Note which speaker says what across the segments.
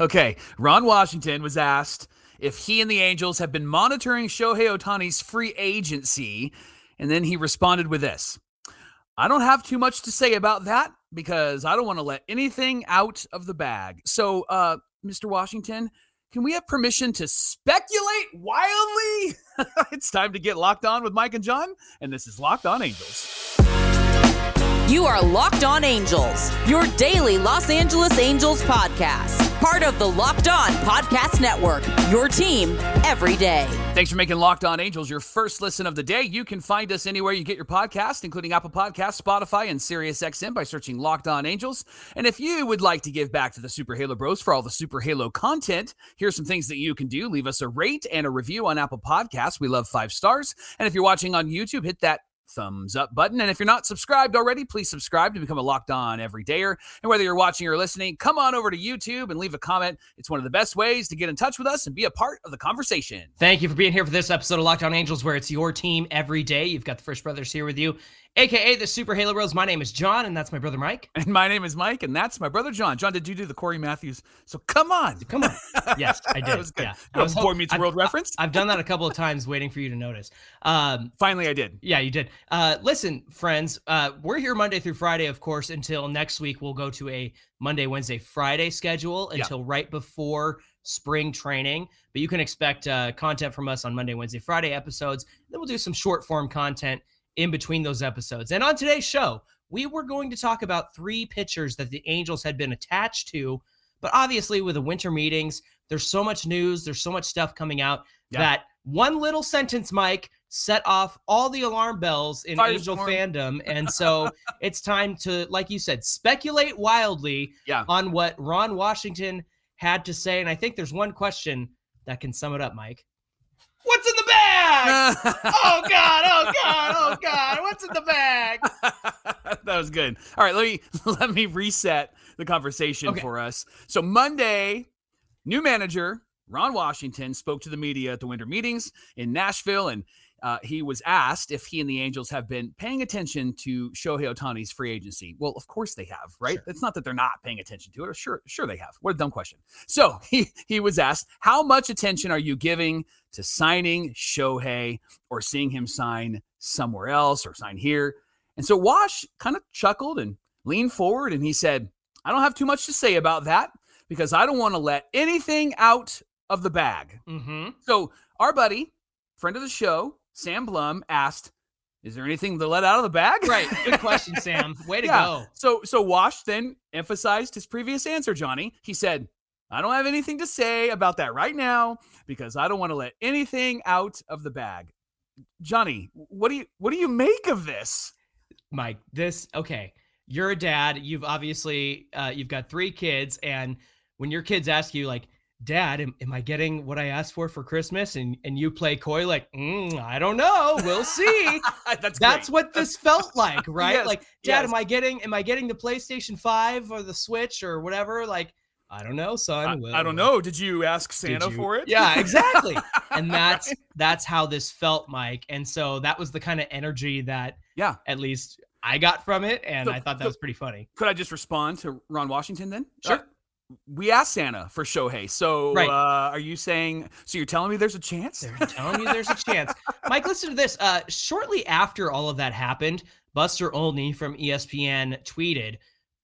Speaker 1: Okay, Ron Washington was asked if he and the Angels have been monitoring Shohei Ohtani's free agency, and then he responded with this I don't have too much to say about that because I don't want to let anything out of the bag. So, uh, Mr. Washington, can we have permission to speculate wildly? it's time to get locked on with Mike and Jon, and this is Locked On Angels.
Speaker 2: You are Locked On Angels, your daily Los Angeles Angels podcast. Part of the Locked On Podcast Network, your team every day.
Speaker 1: Thanks for making Locked On Angels your first listen of the day. You can find us anywhere you get your podcast, including Apple Podcasts, Spotify, and SiriusXM by searching Locked On Angels. And if you would like to give back to the Super Halo Bros for all the Super Halo content, here's some things that you can do. Leave us a rate and a review on Apple Podcasts. We love five stars. And if you're watching on YouTube, hit that thumbs up button. And if you're not subscribed already, please subscribe to become a locked on every dayer. And whether you're watching or listening, come on over to YouTube and leave a comment. It's one of the best ways to get in touch with us and be a part of the conversation.
Speaker 3: Thank you for being here for this episode of Locked On Angels, where it's your team every day. You've got the Frisch Brothers here with you aka the Super Halo Bros. My name is Jon, and that's my brother Mike.
Speaker 1: And my name is Mike, and that's my brother Jon. Jon, did you do the Cory Matthews? So come on,
Speaker 3: come on. Yes, I did.
Speaker 1: that was good.
Speaker 3: Yeah,
Speaker 1: I was Boy Meets World
Speaker 3: I've,
Speaker 1: reference.
Speaker 3: I've done that a couple of times, waiting for you to notice. Um,
Speaker 1: Finally, I did.
Speaker 3: Yeah, you did. Uh, listen, friends, uh, we're here Monday through Friday, of course. Until next week, we'll go to a Monday, Wednesday, Friday schedule until yeah. right before spring training. But you can expect uh, content from us on Monday, Wednesday, Friday episodes. Then we'll do some short form content in between those episodes. And on today's show, we were going to talk about three pitchers that the Angels had been attached to. But obviously, with the winter meetings, there's so much news, there's so much stuff coming out yeah. that one little sentence, Mike, set off all the alarm bells in Fire Angel storm. fandom. And so it's time to, like you said, speculate wildly
Speaker 1: yeah.
Speaker 3: on what Ron Washington had to say. And I think there's one question that can sum it up, Mike. What's in the bag? oh God! Oh God! Oh God! What's in the bag?
Speaker 1: that was good. All right, let me let me reset the conversation okay. for us. So Monday, new manager Ron Washington spoke to the media at the winter meetings in Nashville, and uh, he was asked if he and the Angels have been paying attention to Shohei Ohtani's free agency. Well, of course they have, right? Sure. It's not that they're not paying attention to it. Sure, sure they have. What a dumb question. So he he was asked, "How much attention are you giving to signing Shohei or seeing him sign somewhere else or sign here?" And so Wash kind of chuckled and leaned forward, and he said, "I don't have too much to say about that." Because I don't want to let anything out of the bag.
Speaker 3: Mm-hmm.
Speaker 1: So, our buddy, friend of the show, Sam Blum asked, "Is there anything to let out of the bag?"
Speaker 3: Right. Good question, Sam. Way to yeah. go.
Speaker 1: So so Wash then emphasized his previous answer, Johnny. He said, "I don't have anything to say about that right now because I don't want to let anything out of the bag." Johnny, what do you what do you make of this?
Speaker 3: Mike, this okay. You're a dad. You've obviously uh, you've got three kids, and when your kids ask you like, Dad, am, am, I getting what I asked for for Christmas? And and you play coy like, mm, I don't know. We'll see.
Speaker 1: That's
Speaker 3: that's what this felt like, right?
Speaker 1: yes,
Speaker 3: like, Dad,
Speaker 1: yes.
Speaker 3: am I getting am I getting the PlayStation Five or the Switch or whatever? Like, I don't know, son.
Speaker 1: I, I don't know. Did you ask Santa
Speaker 3: you?
Speaker 1: for it?
Speaker 3: Yeah, exactly. and that's that's how this felt, Mike. And so that was the kind of energy that,
Speaker 1: yeah,
Speaker 3: at least I got from it, and so, I thought that so was pretty funny.
Speaker 1: Could I just respond to Ron Washington then?
Speaker 3: Sure. Uh,
Speaker 1: we asked Santa for Shohei. So
Speaker 3: right.
Speaker 1: uh, are you saying so you're telling me there's a chance?
Speaker 3: They're telling you there's a chance. Mike, listen to this. Uh, shortly after all of that happened, Buster Olney from ESPN tweeted,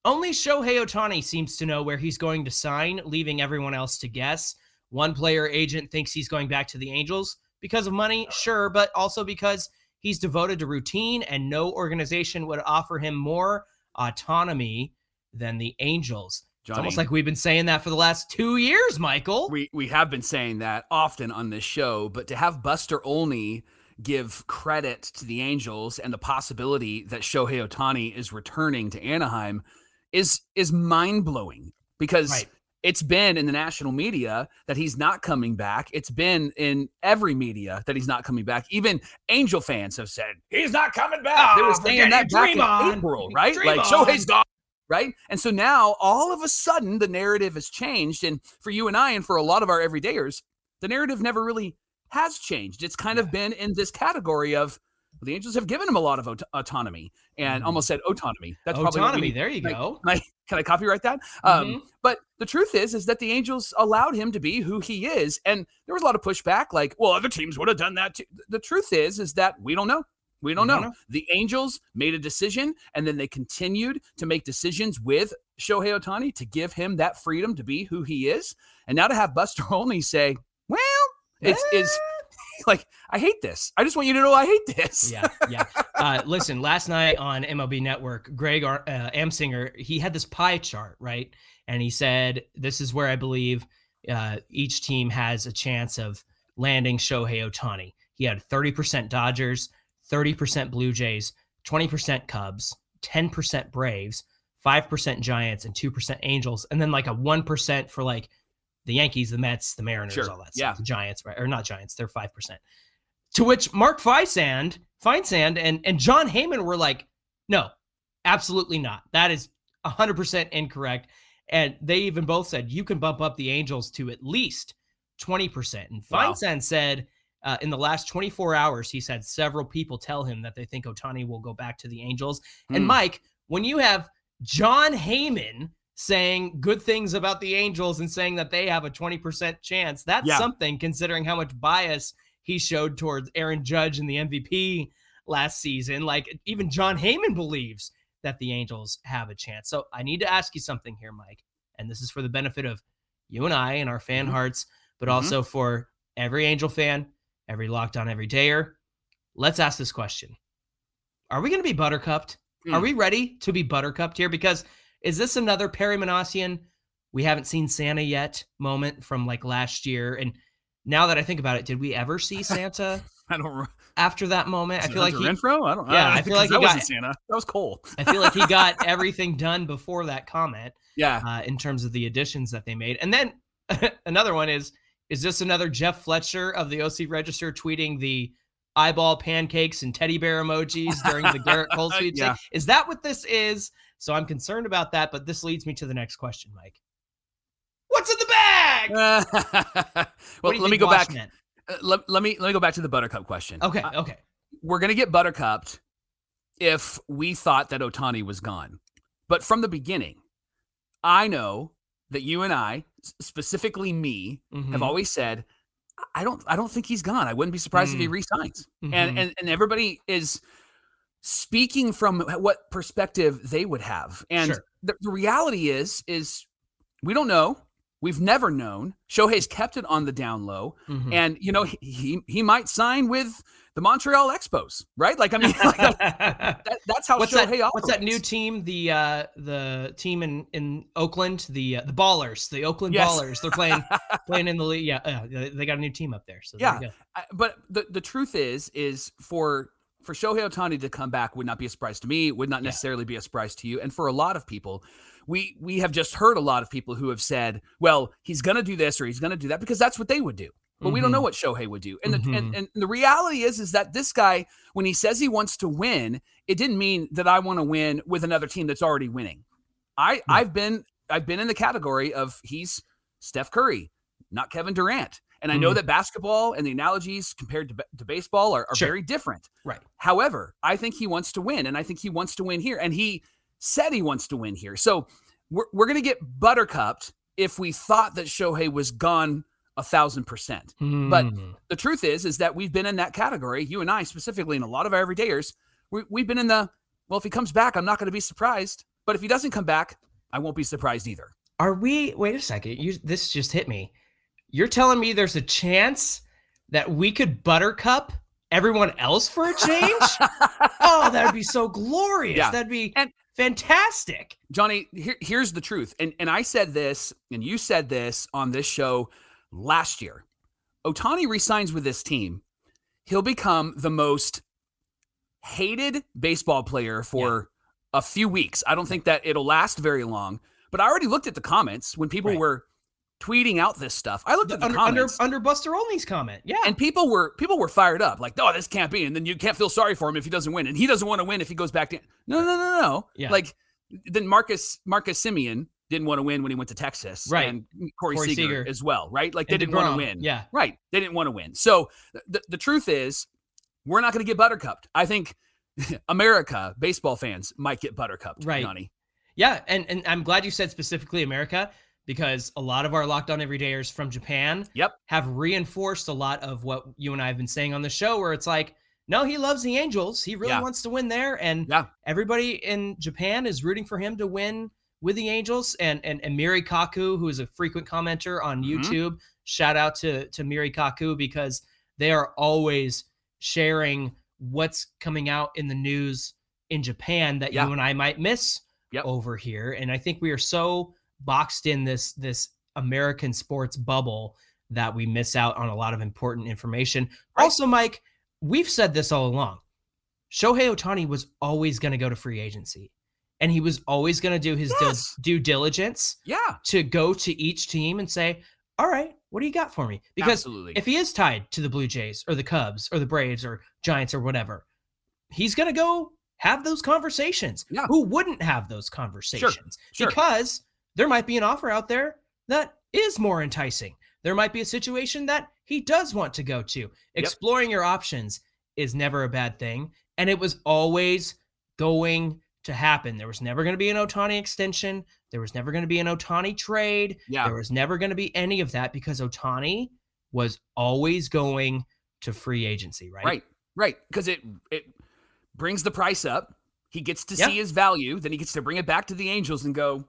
Speaker 3: only Shohei Ohtani seems to know where he's going to sign, leaving everyone else to guess. One player agent thinks he's going back to the Angels because of money, sure, but also because he's devoted to routine and no organization would offer him more autonomy than the Angels. Johnny, it's almost like we've been saying that for the last two years, Michael.
Speaker 1: We we have been saying that often on this show, but to have Buster Olney give credit to the Angels and the possibility that Shohei Ohtani is returning to Anaheim is is mind blowing because right. it's been in the national media that he's not coming back. It's been in every media that he's not coming back. Even Angel fans have said he's not coming back.
Speaker 3: Oh, they were saying that back in
Speaker 1: on. April, right?
Speaker 3: Dream
Speaker 1: like
Speaker 3: on.
Speaker 1: Shohei's gone right? And so now all of a sudden the narrative has changed. And for you and I, and for a lot of our everydayers, the narrative never really has changed. It's kind yeah. of been in this category of the Angels have given him a lot of aut- autonomy and
Speaker 3: Mhm.
Speaker 1: almost said autonomy. That's probably we
Speaker 3: Autonomy. There you
Speaker 1: Like,
Speaker 3: go.
Speaker 1: Can I, can I copyright that? Um,
Speaker 3: Mhm.
Speaker 1: but the truth is, is that the Angels allowed him to be who he is, and there was a lot of pushback, like, "Well, other teams would have done that too." The truth is, is that we don't know. We don't,
Speaker 3: We
Speaker 1: know.
Speaker 3: don't know.
Speaker 1: The Angels made a decision, and then they continued to make decisions with Shohei Ohtani to give him that freedom to be who he is. And now to have Buster Olney say, "Well, it's is like I hate this. I just want you to know I hate this."
Speaker 3: yeah, yeah. Uh, listen, last night on MLB Network, Greg uh, Amsinger he had this pie chart, right? And he said, "This is where I believe uh, each team has a chance of landing Shohei Ohtani." He had 30% Dodgers, 30% Blue Jays, 20% Cubs, 10% Braves, 5% Giants, and 2% Angels, and then like a 1% for like the Yankees, the Mets, the Mariners,
Speaker 1: Sure,
Speaker 3: all that stuff. yeah. The Giants, right? Or not Giants, they're 5%. To which Mark Feisand, Feinsand and, and Jon Heyman were like, no, absolutely not. That is 100% incorrect. And they even both said you can bump up the Angels to at least 20%. And
Speaker 1: Wow.
Speaker 3: Said uh, in the last 24 hours, he's had several people tell him that they think Ohtani will go back to the Angels. And
Speaker 1: Hmm.
Speaker 3: Mike, when you have Jon Heyman saying good things about the Angels and saying that they have a 20% chance, that's
Speaker 1: Yeah.
Speaker 3: something considering how much bias he showed towards Aaron Judge and the MVP last season. Like even Jon Heyman believes that the Angels have a chance. So I need to ask you something here, Mike. And this is for the benefit of you and I and our fan
Speaker 1: Mhm.
Speaker 3: hearts, but
Speaker 1: Mhm.
Speaker 3: also for every Angel fan, every locked on every dayer. Let's ask this question. Are we going to be buttercupped? Are
Speaker 1: Hmm.
Speaker 3: we ready to be buttercupped here? Because is this another Perry Minasian, we haven't seen Santa yet moment from like last year? And now that I think about it, did we ever see Santa
Speaker 1: I don't.
Speaker 3: after that moment? I feel like he,
Speaker 1: Renfroe. I don't.
Speaker 3: Yeah, I
Speaker 1: know,
Speaker 3: feel like
Speaker 1: 'cause
Speaker 3: he
Speaker 1: that
Speaker 3: got-
Speaker 1: Santa. That was Cole.
Speaker 3: I feel like he got everything done before that comment
Speaker 1: Yeah.
Speaker 3: uh, in terms of the additions that they made. And then another one is is this another Jeff Fletcher of the OC Register tweeting the eyeball pancakes and teddy bear emojis during the Gerrit Cole sweepstakes?
Speaker 1: Yeah.
Speaker 3: Is that what this is? So I'm concerned about that. But this leads me to the next question, Mike. What's in the bag?
Speaker 1: well, let me go
Speaker 3: Wash
Speaker 1: back. uh, let, let me let me go back to the Buttercup question.
Speaker 3: Okay,
Speaker 1: Uh,
Speaker 3: okay.
Speaker 1: we're gonna get Buttercupped if we thought that Ohtani was gone, but from the beginning, I know that you and I, specifically me, have
Speaker 3: Mhm.
Speaker 1: always said, I don't I don't think he's gone. I wouldn't be surprised if he
Speaker 3: Mm.
Speaker 1: resigns.
Speaker 3: Mhm.
Speaker 1: And and and everybody is speaking from what perspective they would have. And
Speaker 3: Sure.
Speaker 1: the, the reality is is we don't know. We've never known. Shohei's kept it on the down low.
Speaker 3: Mhm.
Speaker 1: And you know, he, he he might sign with the Montreal Expos, right? Like I mean, like, that, that's how
Speaker 3: what's
Speaker 1: Shohei
Speaker 3: that?
Speaker 1: operates.
Speaker 3: What's that new team? The uh, the team in in Oakland, the uh, the Ballers, the Oakland
Speaker 1: Yes.
Speaker 3: Ballers. They're playing playing in the league. Yeah, uh, they got a new team up there. So there
Speaker 1: Yeah.
Speaker 3: go.
Speaker 1: I- but the the truth is is for for Shohei Ohtani to come back would not be a surprise to me. Would not
Speaker 3: Yeah.
Speaker 1: necessarily be a surprise to you. And for a lot of people, we we have just heard a lot of people who have said, "Well, he's going to do this or he's going to do that," because that's what they would do. But we don't know
Speaker 3: Mhm.
Speaker 1: what Shohei would do. And the and,
Speaker 3: Mhm.
Speaker 1: and the reality is is that this guy, when he says he wants to win, it didn't mean that I want to win with another team that's already winning. I I've been I've been in the category of he's Steph Curry, not Kevin Durant. And I know
Speaker 3: Mhm.
Speaker 1: that basketball and the analogies compared to, to baseball are, are
Speaker 3: Sure.
Speaker 1: very different.
Speaker 3: Right.
Speaker 1: However, I think he wants to win, and I think he wants to win here. And he said he wants to win here. So we're, we're going to get buttercupped if we thought that Shohei was gone a thousand percent. But-
Speaker 3: Mm.
Speaker 1: The truth is, is that we've been in that category, you and I specifically, and a lot of our everydayers, we, we've been in the, well, if he comes back, I'm not going to be surprised. But if he doesn't come back, I won't be surprised either.
Speaker 3: are we? Wait a second. You this just hit me. You're telling me there's a chance that we could buttercup everyone else for a change? oh, that'd be so glorious.
Speaker 1: Yeah.
Speaker 3: That'd be
Speaker 1: And-
Speaker 3: fantastic.
Speaker 1: Johnny, here, here's the truth. And and I said this, and you said this on this show last year. Ohtani resigns with this team. He'll become the most hated baseball player for a few weeks. I don't think that it'll last very long. But I already looked at the comments when people
Speaker 3: Right.
Speaker 1: were tweeting out this stuff. I looked at the
Speaker 3: under, under
Speaker 1: comments.
Speaker 3: under Buster Olney's comment. Yeah.
Speaker 1: and people were people were fired up, like, "Oh, this can't be." And then you can't feel sorry for him if he doesn't win, and he doesn't want to win if he goes back to. No, no, no, no.
Speaker 3: Yeah.
Speaker 1: Like then Marcus Marcus Semien didn't want to win when he went to Texas,
Speaker 3: Right.
Speaker 1: And Corey,
Speaker 3: Corey
Speaker 1: Seager,
Speaker 3: Seager.
Speaker 1: as well, right? Like they
Speaker 3: And
Speaker 1: didn't want to win,
Speaker 3: Yeah.
Speaker 1: right? They didn't want to win. So the the truth is, we're not going to get buttercupped. I think America baseball fans might get buttercupped,
Speaker 3: right?
Speaker 1: Johnny.
Speaker 3: Yeah, and and I'm glad you said specifically America because a lot of our locked on everydayers from Japan
Speaker 1: yep.
Speaker 3: have reinforced a lot of what you and I have been saying on the show where it's like no, he loves the Angels. He really yeah. wants to win there and
Speaker 1: yeah.
Speaker 3: everybody in Japan is rooting for him to win with the Angels and and, and Miri Kaku who is a frequent commenter on mm-hmm. YouTube. Shout out to to Miri Kaku because they are always sharing what's coming out in the news in Japan that yeah. you and I might miss
Speaker 1: yep.
Speaker 3: over here. And I think we are so boxed in this this American sports bubble that we miss out on a lot of important information. Right. Also, Mike, we've said this all along. Shohei Ohtani was always going to go to free agency and he was always going to do his yes. due, due diligence
Speaker 1: yeah.
Speaker 3: to go to each team and say, all right, what do you got for me? Because
Speaker 1: Absolutely.
Speaker 3: if he is tied to the Blue Jays or the Cubs or the Braves or Giants or whatever, he's going to go have those conversations.
Speaker 1: Yeah.
Speaker 3: Who wouldn't have those conversations?
Speaker 1: Sure. Sure.
Speaker 3: Because there might be an offer out there that is more enticing. There might be a situation that he does want to go to. Exploring your options is never a bad thing. And it was always going to happen. There was never going to be an Ohtani extension. There was never going to be an Ohtani trade.
Speaker 1: Yeah.
Speaker 3: There was never going to be any of that because Ohtani was always going to free agency, right?
Speaker 1: Right. Right. Because it it brings the price up. He gets to yeah. see his value. Then he gets to bring it back to the Angels and go,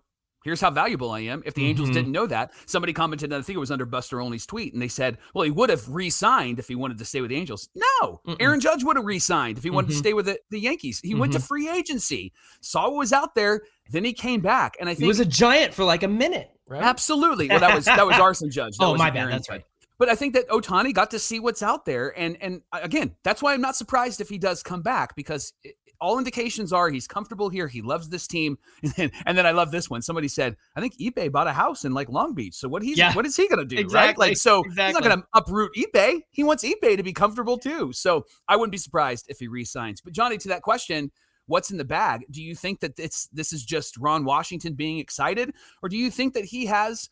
Speaker 1: here's how valuable I am. If the Angels mm-hmm. didn't know that, somebody commented, I think it was under Buster Olney's tweet, and they said, well, he would have re signed if he wanted to stay with the Angels. No, Mm-mm. Aaron Judge would have re signed if he wanted mm-hmm. to stay with the, the Yankees. He mm-hmm. went to mm-hmm. free agency, saw what was out there, then he came back. And I think
Speaker 3: he was a giant for like a minute, right?
Speaker 1: Absolutely. Well, that was that was Arson Judge. That
Speaker 3: oh, my bad. Aaron that's
Speaker 1: Judge.
Speaker 3: right.
Speaker 1: But I think that Ohtani got to see what's out there, and and again, that's why I'm not surprised if he does come back because all indications are he's comfortable here. He loves this team. And then, and then I love this one. Somebody said, I think Ippei bought a house in like Long Beach. So what he's yeah. what is he gonna do?
Speaker 3: Exactly.
Speaker 1: Right? Like so
Speaker 3: exactly.
Speaker 1: he's not gonna uproot Ippei. He wants Ippei to be comfortable too. So I wouldn't be surprised if he resigns. But Johnny, to that question, what's in the bag? Do you think that it's this is just Ron Washington being excited, or do you think that he has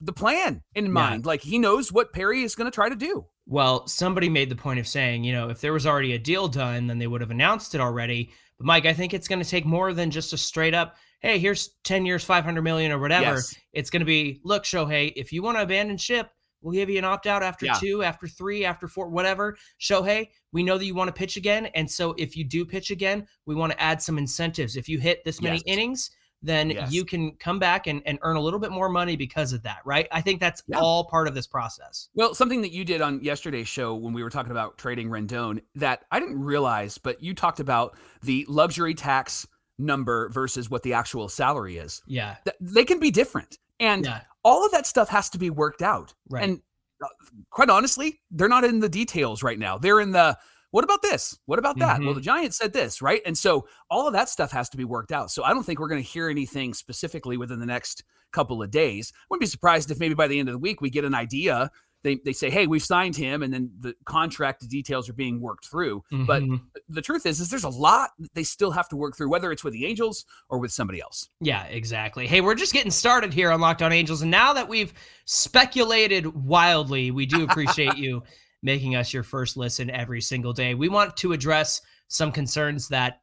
Speaker 1: the plan in mind? Like he knows what Perry is going to try to do.
Speaker 3: Well, somebody made the point of saying, you know, if there was already a deal done, then they would have announced it already. But Mike, I think it's going to take more than just a straight up, hey, here's 10 years, 500 million or whatever.
Speaker 1: Yes.
Speaker 3: It's going to be, look, Shohei, if you want to abandon ship, we'll give you an opt out after
Speaker 1: yeah.
Speaker 3: two, after three, after four, whatever. Shohei, we know that you want to pitch again. And so if you do pitch again, we want to add some incentives. If you hit this many
Speaker 1: yes.
Speaker 3: innings, then
Speaker 1: yes.
Speaker 3: you can come back and, and earn a little bit more money because of that, right? I think that's
Speaker 1: yeah.
Speaker 3: all part of this process.
Speaker 1: Well, something that you did on yesterday's show when we were talking about trading Rendon that I didn't realize, but you talked about the luxury tax number versus what the actual salary is.
Speaker 3: Yeah.
Speaker 1: They can be different. And
Speaker 3: yeah.
Speaker 1: all of that stuff has to be worked out.
Speaker 3: Right.
Speaker 1: And uh, quite honestly, they're not in the details right now. They're in the what about this? What about that?
Speaker 3: Mm-hmm.
Speaker 1: Well, the Giants said this, right? And so all of that stuff has to be worked out. So I don't think we're going to hear anything specifically within the next couple of days. Wouldn't be surprised if maybe by the end of the week we get an idea. They, they say, hey, we've signed him, and then the contract details are being worked through.
Speaker 3: Mm-hmm.
Speaker 1: But the truth is, is there's a lot they still have to work through, whether it's with the Angels or with somebody else.
Speaker 3: Yeah, exactly. Hey, we're just getting started here on Locked On Angels, and now that we've speculated wildly, we do appreciate you making us your first listen every single day. We want to address some concerns that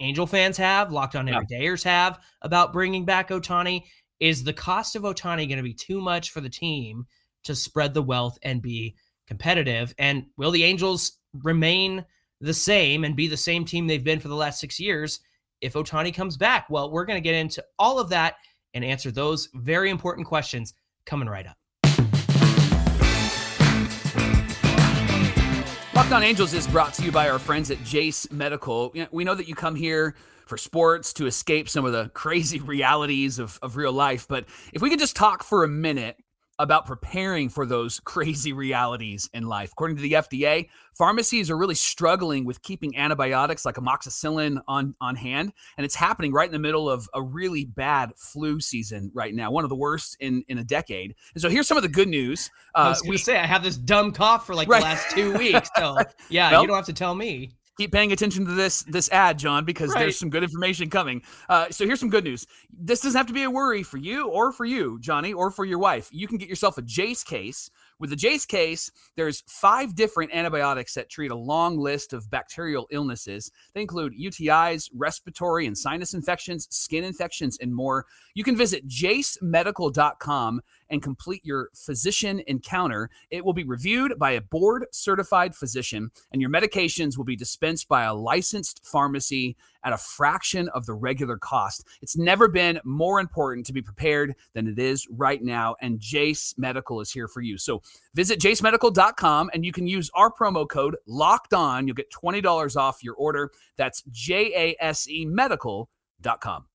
Speaker 3: Angel fans have, Locked On Everydayers have about bringing back Ohtani. Is the cost of Ohtani going to be too much for the team to spread the wealth and be competitive? And will the Angels remain the same and be the same team they've been for the last six years if Ohtani comes back? Well, we're going to get into all of that and answer those very important questions coming right up.
Speaker 1: Locked on Angels is brought to you by our friends at Jase Medical. We know that you come here for sports to escape some of the crazy realities of, of real life, but if we could just talk for a minute about preparing for those crazy realities in life. According to the FDA, pharmacies are really struggling with keeping antibiotics like amoxicillin on, on hand. And it's happening right in the middle of a really bad flu season right now, one of the worst in, in a decade. And so here's some of the good news.
Speaker 3: Uh, I was going to say, I have this dumb cough for like right. the last two weeks. So yeah, well, you don't have to tell me
Speaker 1: keep paying attention to this this ad, Jon, because right. there's some good information coming. Uh, so here's some good news. This doesn't have to be a worry for you or for you, Johnny, or for your wife. You can get yourself a Jase case With the Jase case, there's five different antibiotics that treat a long list of bacterial illnesses. They include UTIs, respiratory and sinus infections, skin infections, and more. You can visit jasemedical.com and complete your physician encounter. It will be reviewed by a board certified physician, and your medications will be dispensed by a licensed pharmacy at a fraction of the regular cost. It's never been more important to be prepared than it is right now, and Jase Medical is here for you. So visit jasemedical.com and you can use our promo code locked on. You'll get $20 off your order. That's J A S E medical.com.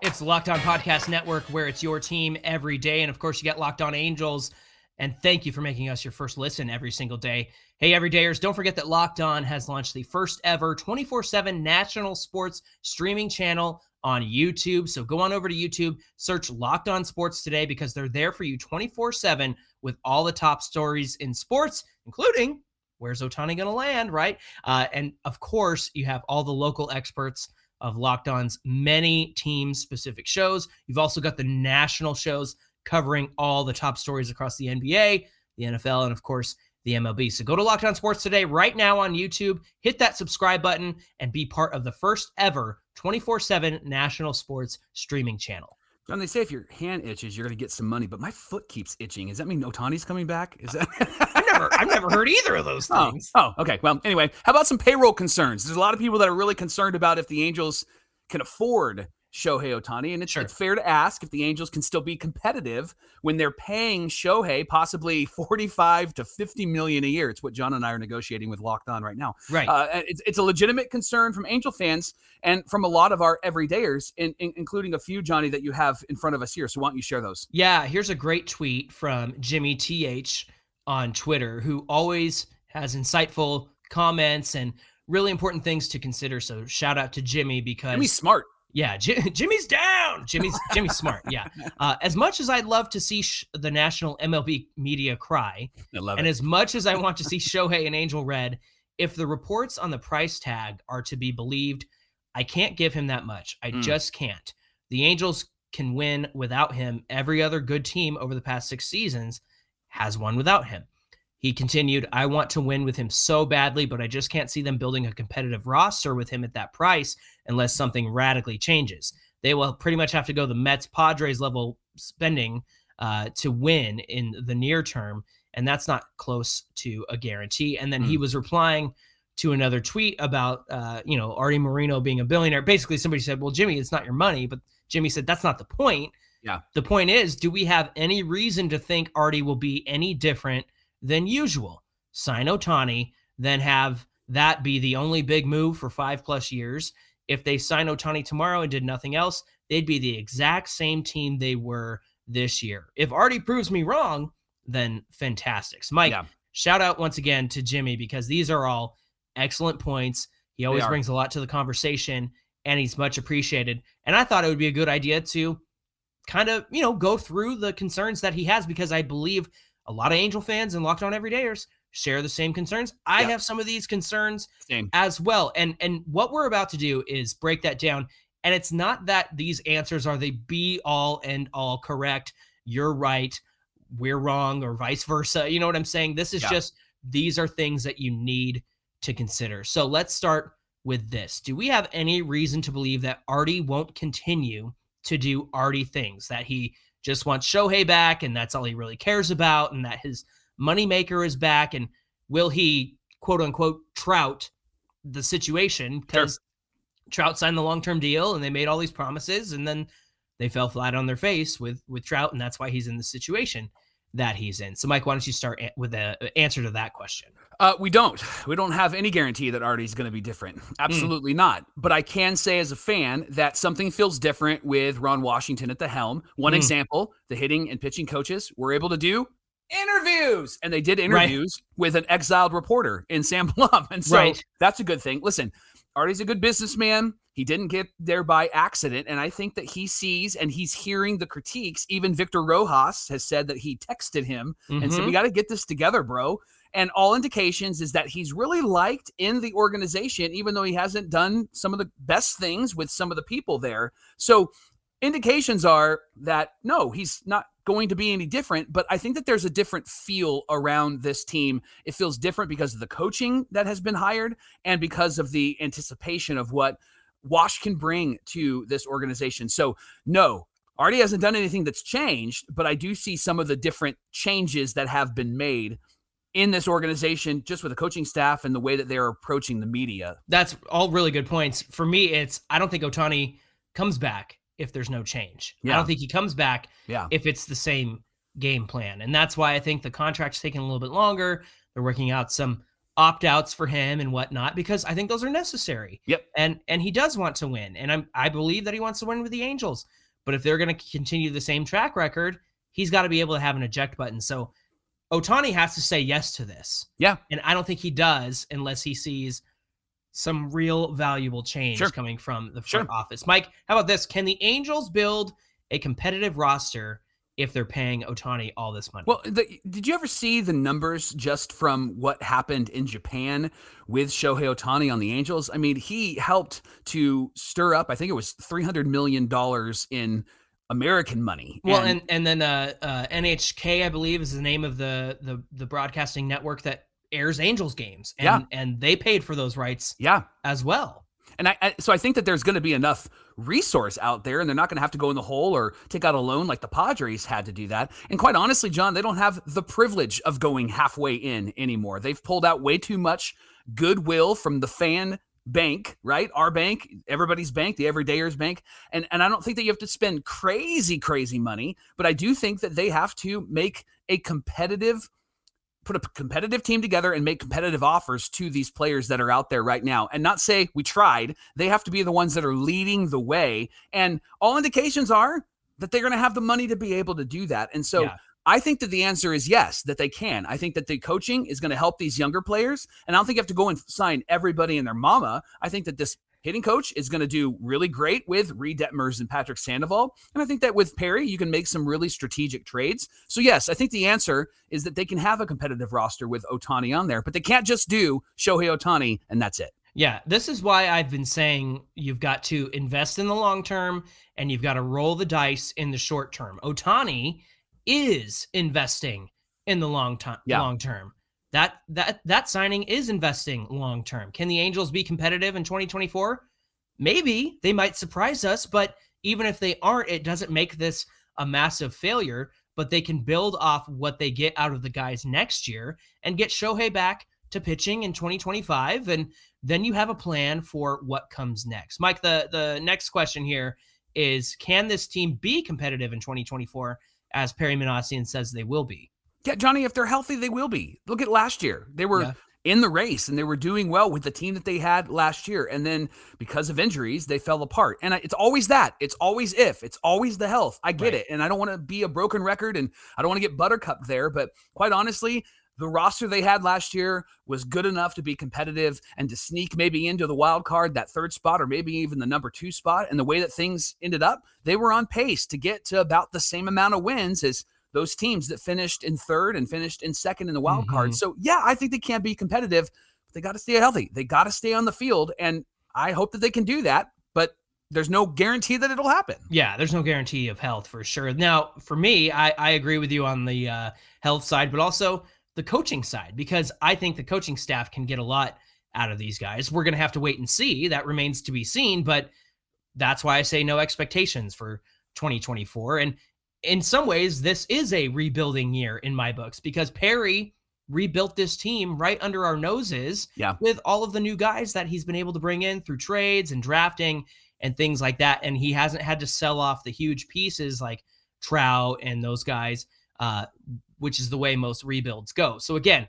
Speaker 3: It's Locked On Podcast Network where it's your team every day. And of course, you get Locked On Angels. And thank you for making us your first listen every single day. Hey, everydayers, don't forget that Locked On has launched the first ever 24 7 national sports streaming channel on YouTube. So go on over to YouTube, search Locked On Sports today because they're there for you 24 7 with all the top stories in sports, including where's Ohtani going to land, right? Uh, and of course, you have all the local experts of Locked On's many team specific shows. You've also got the national shows covering all the top stories across the NBA, the NFL, and of course, the MLB. So go to Locked On Sports today, right now on YouTube, hit that subscribe button, and be part of the first ever 24 7 national sports streaming channel.
Speaker 1: Jon, they say if your hand itches, you're going to get some money, but my foot keeps itching. Does that mean Ohtani's coming back? Is that?
Speaker 3: I've never, I've never heard either of those
Speaker 1: Oh,
Speaker 3: things.
Speaker 1: oh, okay. Well, anyway, how about some payroll concerns? There's a lot of people that are really concerned about if the Angels can afford Shohei Ohtani, and it's,
Speaker 3: Sure.
Speaker 1: it's fair to ask if the Angels can still be competitive when they're paying Shohei possibly 45 to 50 million a year. It's what Jon and I are negotiating with Locked On right now.
Speaker 3: Right.
Speaker 1: Uh, it's, it's a legitimate concern from Angel fans and from a lot of our everydayers, in, in, including a few, Johnny, that you have in front of us here. So why don't you share those?
Speaker 3: Yeah, here's a great tweet from Jimmy TH on Twitter, who always has insightful comments and really important things to consider. So shout out to Jimmy because
Speaker 1: Jimmy's smart.
Speaker 3: Yeah, Ji- Jimmy's down. Jimmy's Jimmy's smart. Yeah. Uh, as much as I'd love to see sh- the national MLB media cry, and
Speaker 1: it.
Speaker 3: as much as I want to see Shohei and Angel Red, if the reports on the price tag are to be believed, I can't give him that much. I
Speaker 1: Mm.
Speaker 3: just can't. The Angels can win without him. Every other good team over the past six seasons has won without him. He continued, I want to win with him so badly, but I just can't see them building a competitive roster with him at that price unless something radically changes. They will pretty much have to go the Mets Padres level spending uh, to win in the near term. And that's not close to a guarantee. And then he was replying to another tweet about, uh, you know, Arte Moreno being a billionaire. Basically, somebody said, Well, Jimmy, it's not your money. But Jimmy said, That's not the point.
Speaker 1: Yeah.
Speaker 3: The point is, do we have any reason to think Arte will be any different than usual? Sign Ohtani, then have that be the only big move for five plus years. If they sign Ohtani tomorrow and did nothing else, they'd be the exact same team they were this year. If Arte proves me wrong, then fantastic. So Mike,
Speaker 1: Yeah.
Speaker 3: shout out once again to Jimmy because these are all excellent points. He always brings a lot to the conversation and he's much appreciated. And I thought it would be a good idea to kind of, you know, go through the concerns that he has because I believe a lot of Angel fans and Locked On Everydayers share the same concerns. I
Speaker 1: Yeah.
Speaker 3: have some of these concerns
Speaker 1: Same.
Speaker 3: as well. And and what we're about to do is break that down. And it's not that these answers are the be all and all correct. You're right, we're wrong, or vice versa. You know what I'm saying? This is
Speaker 1: Yeah.
Speaker 3: just these are things that you need to consider. So let's start with this. Do we have any reason to believe that Arte won't continue to do Arte things? That he just wants Shohei back and that's all he really cares about, and that his moneymaker is back? And will he quote unquote trout the situation? Because Trout signed the long term deal and they made all these promises and then they fell flat on their face with with Trout, and that's why he's in the situation that he's in. So, Mike, why don't you start with the answer to that question?
Speaker 1: Uh, we don't. We don't have any guarantee that Arte's going to be different. Absolutely not. But I can say as a fan that something feels different with Ron Washington at the helm. One
Speaker 3: Mm.
Speaker 1: example the hitting and pitching coaches were able to do interviews, and they did
Speaker 3: Right.
Speaker 1: interviews with an exiled reporter in Sam Blum. And so
Speaker 3: Right.
Speaker 1: that's a good thing. Listen, Arte's a good businessman. He didn't get there by accident. And I think that he sees and he's hearing the critiques. Even Victor Rojas has said that he texted him and said,
Speaker 3: Mhm.
Speaker 1: We got to get this together, bro. And all indications is that he's really liked in the organization, even though he hasn't done some of the best things with some of the people there. So indications are that no, he's not going to be any different. But I think that there's a different feel around this team. It feels different because of the coaching that has been hired and because of the anticipation of what Wash can bring to this organization. So, no, Arte hasn't done anything that's changed, but I do see some of the different changes that have been made in this organization just with the coaching staff and the way that they're approaching the media.
Speaker 3: That's all really good points. For me, it's I don't think Ohtani comes back if there's no change. Yeah. I don't think he comes back yeah. if it's the same game plan. And that's why I think the contract's taking a little bit longer. They're working out some opt outs for him and whatnot because I think those are necessary.
Speaker 1: Yep.
Speaker 3: And and he does want to win. And I'm I believe that he wants to win with the Angels. But if they're going to continue the same track record, he's got to be able to have an eject button. So Ohtani has to say yes to this.
Speaker 1: Yeah.
Speaker 3: And I don't think he does unless he sees some real valuable change sure. coming from the front sure. office. Mike, how about this? Can the Angels build a competitive roster if they're paying Ohtani all this money?
Speaker 1: Well, the, did you ever see the numbers just from what happened in Japan with Shohei Ohtani on the Angels? I mean, he helped to stir up, I think it was $300 million in American money.
Speaker 3: Well, and and, and then uh, uh, NHK, I believe, is the name of the the the broadcasting network that airs Angels games, and yeah. and they paid for those rights,
Speaker 1: yeah,
Speaker 3: as well.
Speaker 1: And I, I so I think that there's going to be enough resource out there, and they're not going to have to go in the hole or take out a loan like the Padres had to do that. And quite honestly, Jon, they don't have the privilege of going halfway in anymore. They've pulled out way too much goodwill from the fan bank, right? Our bank, everybody's bank, the everydayers bank. And and I don't think that you have to spend crazy crazy money, but I do think that they have to make a competitive put a competitive team together and make competitive offers to these players that are out there right now and not say we tried. They have to be the ones that are leading the way and all indications are that they're going to have the money to be able to do that. And so yeah. I think that the answer is yes, that they can. I think that the coaching is going to help these younger players. And I don't think you have to go and sign everybody and their mama. I think that this hitting coach is going to do really great with Reid Detmers and Patrick Sandoval. And I think that with Perry, you can make some really strategic trades. So, yes, I think the answer is that they can have a competitive roster with Ohtani on there, but they can't just do Shohei Ohtani and that's it.
Speaker 3: Yeah, this is why I've been saying you've got to invest in the long term and you've got to roll the dice in the short term. Ohtani is investing in the long time yeah. long term. That that that signing is investing long term. Can the Angels be competitive in 2024? Maybe they might surprise us, but even if they aren't, it doesn't make this a massive failure. But they can build off what they get out of the guys next year and get Shohei back to pitching in 2025, and then you have a plan for what comes next. Mike, the the next question here is: Can this team be competitive in 2024? as Perry Minasian says they will be.
Speaker 1: Yeah, Johnny, if they're healthy, they will be. Look at last year. They were yeah. in the race and they were doing well with the team that they had last year. And then because of injuries, they fell apart. And it's always that. It's always if. It's always the health. I get right. it. And I don't want to be a broken record and I don't want to get buttercup there. But quite honestly, the roster they had last year was good enough to be competitive and to sneak maybe into the wild card, that third spot, or maybe even the number two spot. And the way that things ended up, they were on pace to get to about the same amount of wins as those teams that finished in third and finished in second in the wild mm-hmm. card. So, yeah, I think they can be competitive. They got to stay healthy. They got to stay on the field. And I hope that they can do that. But there's no guarantee that it'll happen.
Speaker 3: Yeah, there's no guarantee of health for sure. Now, for me, I, I agree with you on the uh, health side, but also the coaching side because I think the coaching staff can get a lot out of these guys. We're going to have to wait and see. That remains to be seen, but that's why I say no expectations for 2024. And in some ways, this is a rebuilding year in my books because Perry rebuilt this team right under our noses
Speaker 1: yeah.
Speaker 3: with all of the new guys that he's been able to bring in through trades and drafting and things like that. And he hasn't had to sell off the huge pieces like Trout and those guys uh, which is the way most rebuilds go. So again,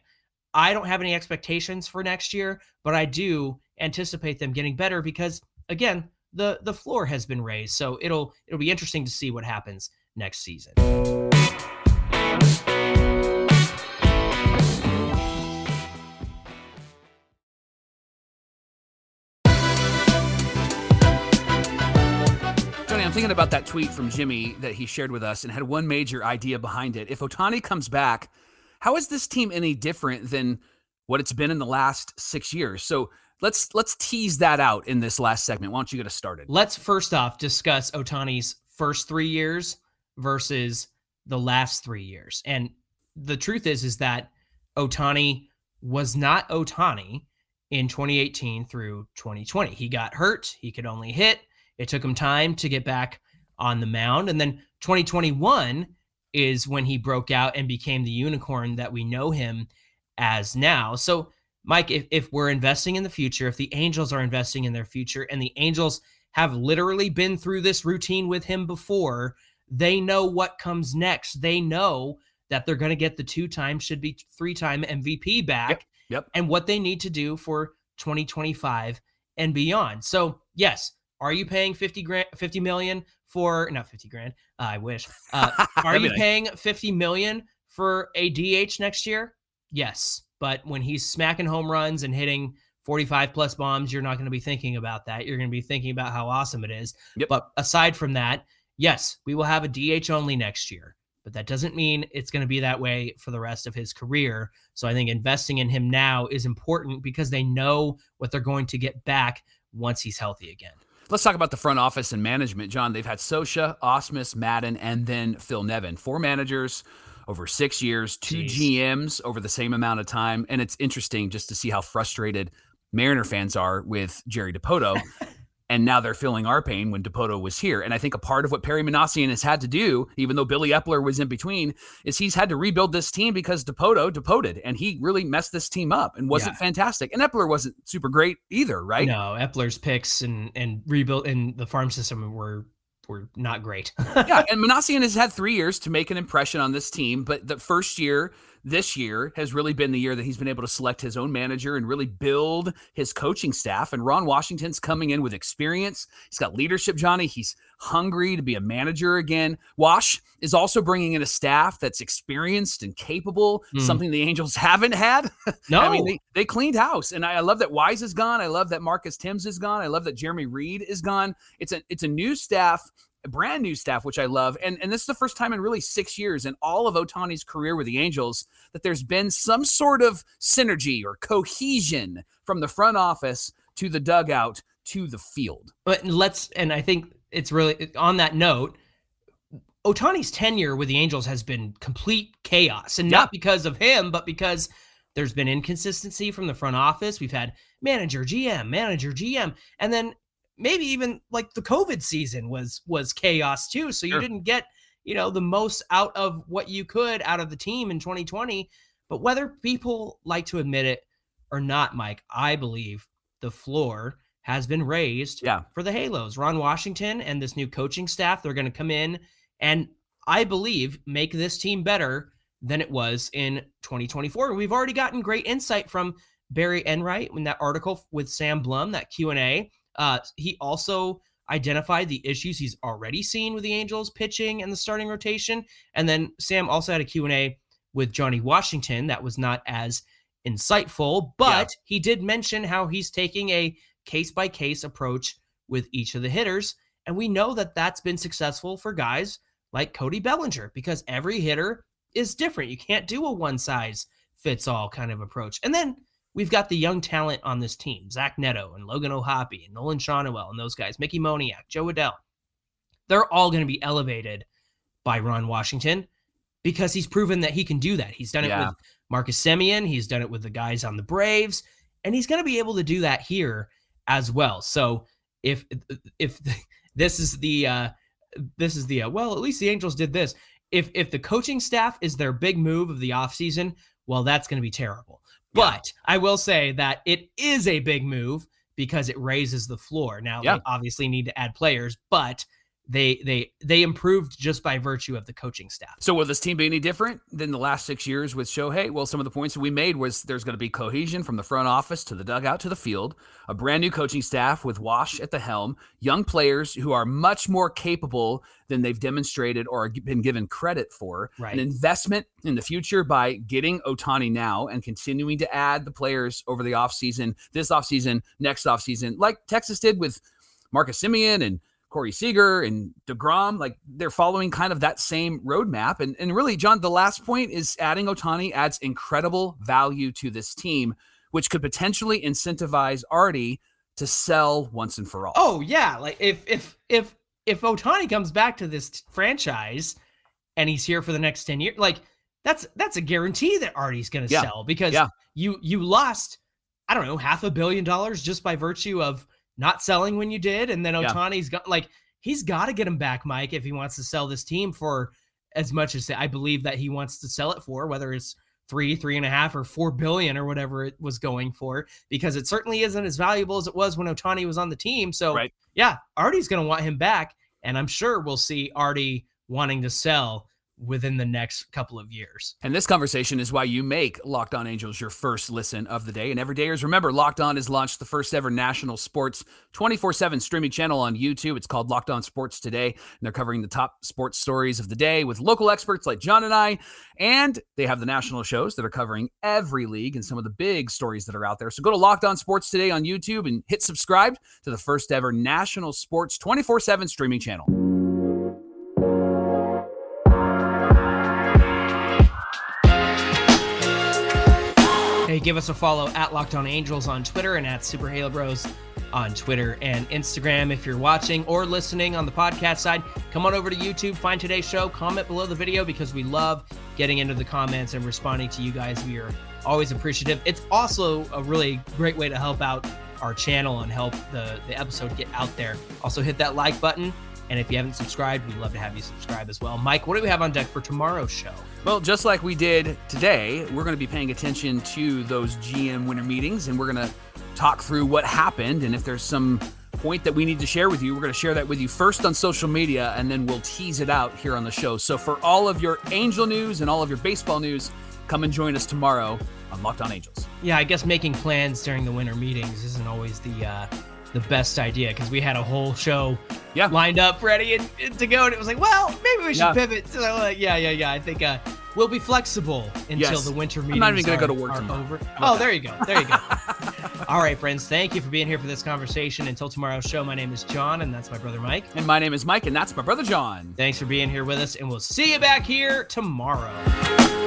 Speaker 3: I don't have any expectations for next year, but I do anticipate them getting better because again, the the floor has been raised. So it'll it'll be interesting to see what happens next season.
Speaker 1: I'm thinking about that tweet from Jimmy that he shared with us and had one major idea behind it. If Ohtani comes back, how is this team any different than what it's been in the last six years? So let's let's tease that out in this last segment. Why don't you get us started?
Speaker 3: Let's first off discuss Ohtani's first three years versus the last three years. And the truth is, is that Ohtani was not Ohtani in 2018 through 2020. He got hurt. He could only hit. It took him time to get back on the mound. And then 2021 is when he broke out and became the unicorn that we know him as now. So, Mike, if, if we're investing in the future, if the Angels are investing in their future, and the Angels have literally been through this routine with him before, they know what comes next. They know that they're going to get the two time, should be three time MVP back.
Speaker 1: Yep. Yep.
Speaker 3: And what they need to do for 2025 and beyond. So, yes, are you paying 50 grand, 50 million for not 50 grand? Uh, I wish. Uh, are you paying 50 million for a DH next year? Yes. But when he's smacking home runs and hitting 45 plus bombs, you're not going to be thinking about that. You're going to be thinking about how awesome it is.
Speaker 1: Yep.
Speaker 3: But aside from that, yes, we will have a DH only next year but that doesn't mean it's going to be that way for the rest of his career. So I think investing in him now is important because they know what they're going to get back once he's healthy again.
Speaker 1: Let's talk about the front office and management, Jon. They've had Scioscia, Ausmus, Maddon, and then Phil Nevin. Four managers over six years, two Jeez. GMs over the same amount of time. And it's interesting just to see how frustrated Mariner fans are with Jerry Dipoto and now they're feeling our pain when Dipoto was here. And I think a part of what Perry Minasian has had to do, even though Billy Eppler was in between, is he's had to rebuild this team because Dipoto depoted, and he really messed this team up and wasn't yeah. fantastic. And Eppler wasn't super great either, right?
Speaker 3: No, Eppler's picks and and rebuild in the farm system were were not great.
Speaker 1: yeah, and Minasian has had three years to make an impression on this team, but the first year this year has really been the year that he's been able to select his own manager and really build his coaching staff. And Ron Washington's coming in with experience. He's got leadership, Johnny. He's hungry to be a manager again. Wash is also bringing in a staff that's experienced and capable, mm. something the Angels haven't had.
Speaker 3: No,
Speaker 1: I mean they, they cleaned house, and I, I love that Wise is gone. I love that Marcus Thames is gone. I love that Jeremy Reed is gone. It's a it's a new staff brand new staff, which I love. And and this is the first time in really six years in all of Ohtani's career with the Angels that there's been some sort of synergy or cohesion from the front office to the dugout to the field.
Speaker 3: But let's and I think it's really on that note. Ohtani's tenure with the Angels has been complete chaos, and not because of him, but because there's been inconsistency from the front office. We've had manager, GM, manager, GM, and then maybe even like the COVID season was was chaos too. So you sure. didn't get, you know, the most out of what you could out of the team in 2020. But whether people like to admit it or not, Mike, I believe the floor has been raised
Speaker 1: yeah.
Speaker 3: for the Halos. Ron Washington and this new coaching staff, they're going to come in and I believe make this team better than it was in 2024. We've already gotten great insight from Barry Enright in that article with Sam Blum, that Q&A uh, he also identified the issues he's already seen with the Angels pitching and the starting rotation. And then Sam also had a Q&A with Johnny Washington that was not as insightful, but yeah. he did mention how he's taking a case by case approach with each of the hitters. And we know that that's been successful for guys like Cody Bellinger because every hitter is different. You can't do a one size fits all kind of approach. And then we've got the young talent on this team Zach Neto and Logan O'Hoppe and Nolan Schanuel and those guys, Mickey Moniak, Jo Adell. They're all going to be elevated by Ron Washington because he's proven that he can do that. He's done it yeah. with Marcus Semien, he's done it with the guys on the Braves, and he's going to be able to do that here as well. So if if this is the uh this is the uh, well, at least the Angels did this. If if the coaching staff is their big move of the offseason, well, that's going to be terrible. But I will say that it is a big move because it raises the floor. Now yeah. they obviously need to add players, but they they they improved just by virtue of the coaching staff.
Speaker 1: So will this team be any different than the last six years with Shohei? Well, some of the points that we made was there's going to be cohesion from the front office to the dugout to the field, a brand new coaching staff with Wash at the helm, young players who are much more capable than they've demonstrated or been given credit for.
Speaker 3: Right.
Speaker 1: An investment in the future by getting Ohtani now and continuing to add the players over the offseason, this offseason, next offseason, like Texas did with Marcus Semien and Corey Seager and DeGrom, like they're following kind of that same roadmap. And, and really, Jon, the last point is adding Ohtani adds incredible value to this team, which could potentially incentivize Arte to sell once and for all.
Speaker 3: Oh, yeah. Like if if if if Ohtani comes back to this franchise and he's here for the next 10 years, like that's that's a guarantee that Arte's going to yeah. sell because yeah. you you lost I don't know half a billion dollars just by virtue of not selling when you did, and then Ohtani's got like he's got to get him back, Mike, if he wants to sell this team for as much as I believe that he wants to sell it for, whether it's three, three and a half, or four billion, or whatever it was going for, because it certainly isn't as valuable as it was when Ohtani was on the team. So, right. yeah, Arte's going to want him back, and I'm sure we'll see Arte wanting to sell within the next couple of years.
Speaker 1: And this conversation is why you make Locked On Angels your first listen of the day. And every dayers, remember, Locked On has launched the first ever national sports 24 7 streaming channel on YouTube. It's called Locked On Sports Today. And they're covering the top sports stories of the day with local experts like Jon and I. And they have the national shows that are covering every league and some of the big stories that are out there. So go to Locked On Sports Today on YouTube and hit subscribe to the first ever national sports 24 7 streaming channel.
Speaker 3: Give us a follow at Locked On Angels on Twitter and at Super Halo Bros on Twitter and Instagram. If you're watching or listening on the podcast side, come on over to YouTube, find today's show, comment below the video because we love getting into the comments and responding to you guys. We are always appreciative. It's also a really great way to help out our channel and help the, the episode get out there. Also, hit that like button. And if you haven't subscribed, we'd love to have you subscribe as well. Mike, what do we have on deck for tomorrow's show?
Speaker 1: Well, just like we did today, we're going to be paying attention to those GM winter meetings and we're going to talk through what happened. And if there's some point that we need to share with you, we're going to share that with you first on social media and then we'll tease it out here on the show. So for all of your Angel news and all of your baseball news, come and join us tomorrow on Locked On Angels.
Speaker 3: Yeah, I guess making plans during the winter meetings isn't always the uh, the best idea because we had a whole show yeah. lined up ready and, and, to go and it was like well maybe we should yeah. pivot so uh, yeah yeah yeah i think uh, we'll be flexible until yes. the winter meetings i'm not even gonna are, go to work tomorrow. over oh there you go there you go all right friends thank you for being here for this conversation until tomorrow's show my name is jon and that's my brother mike
Speaker 1: and my name is mike and that's my brother jon
Speaker 3: thanks for being here with us and we'll see you back here tomorrow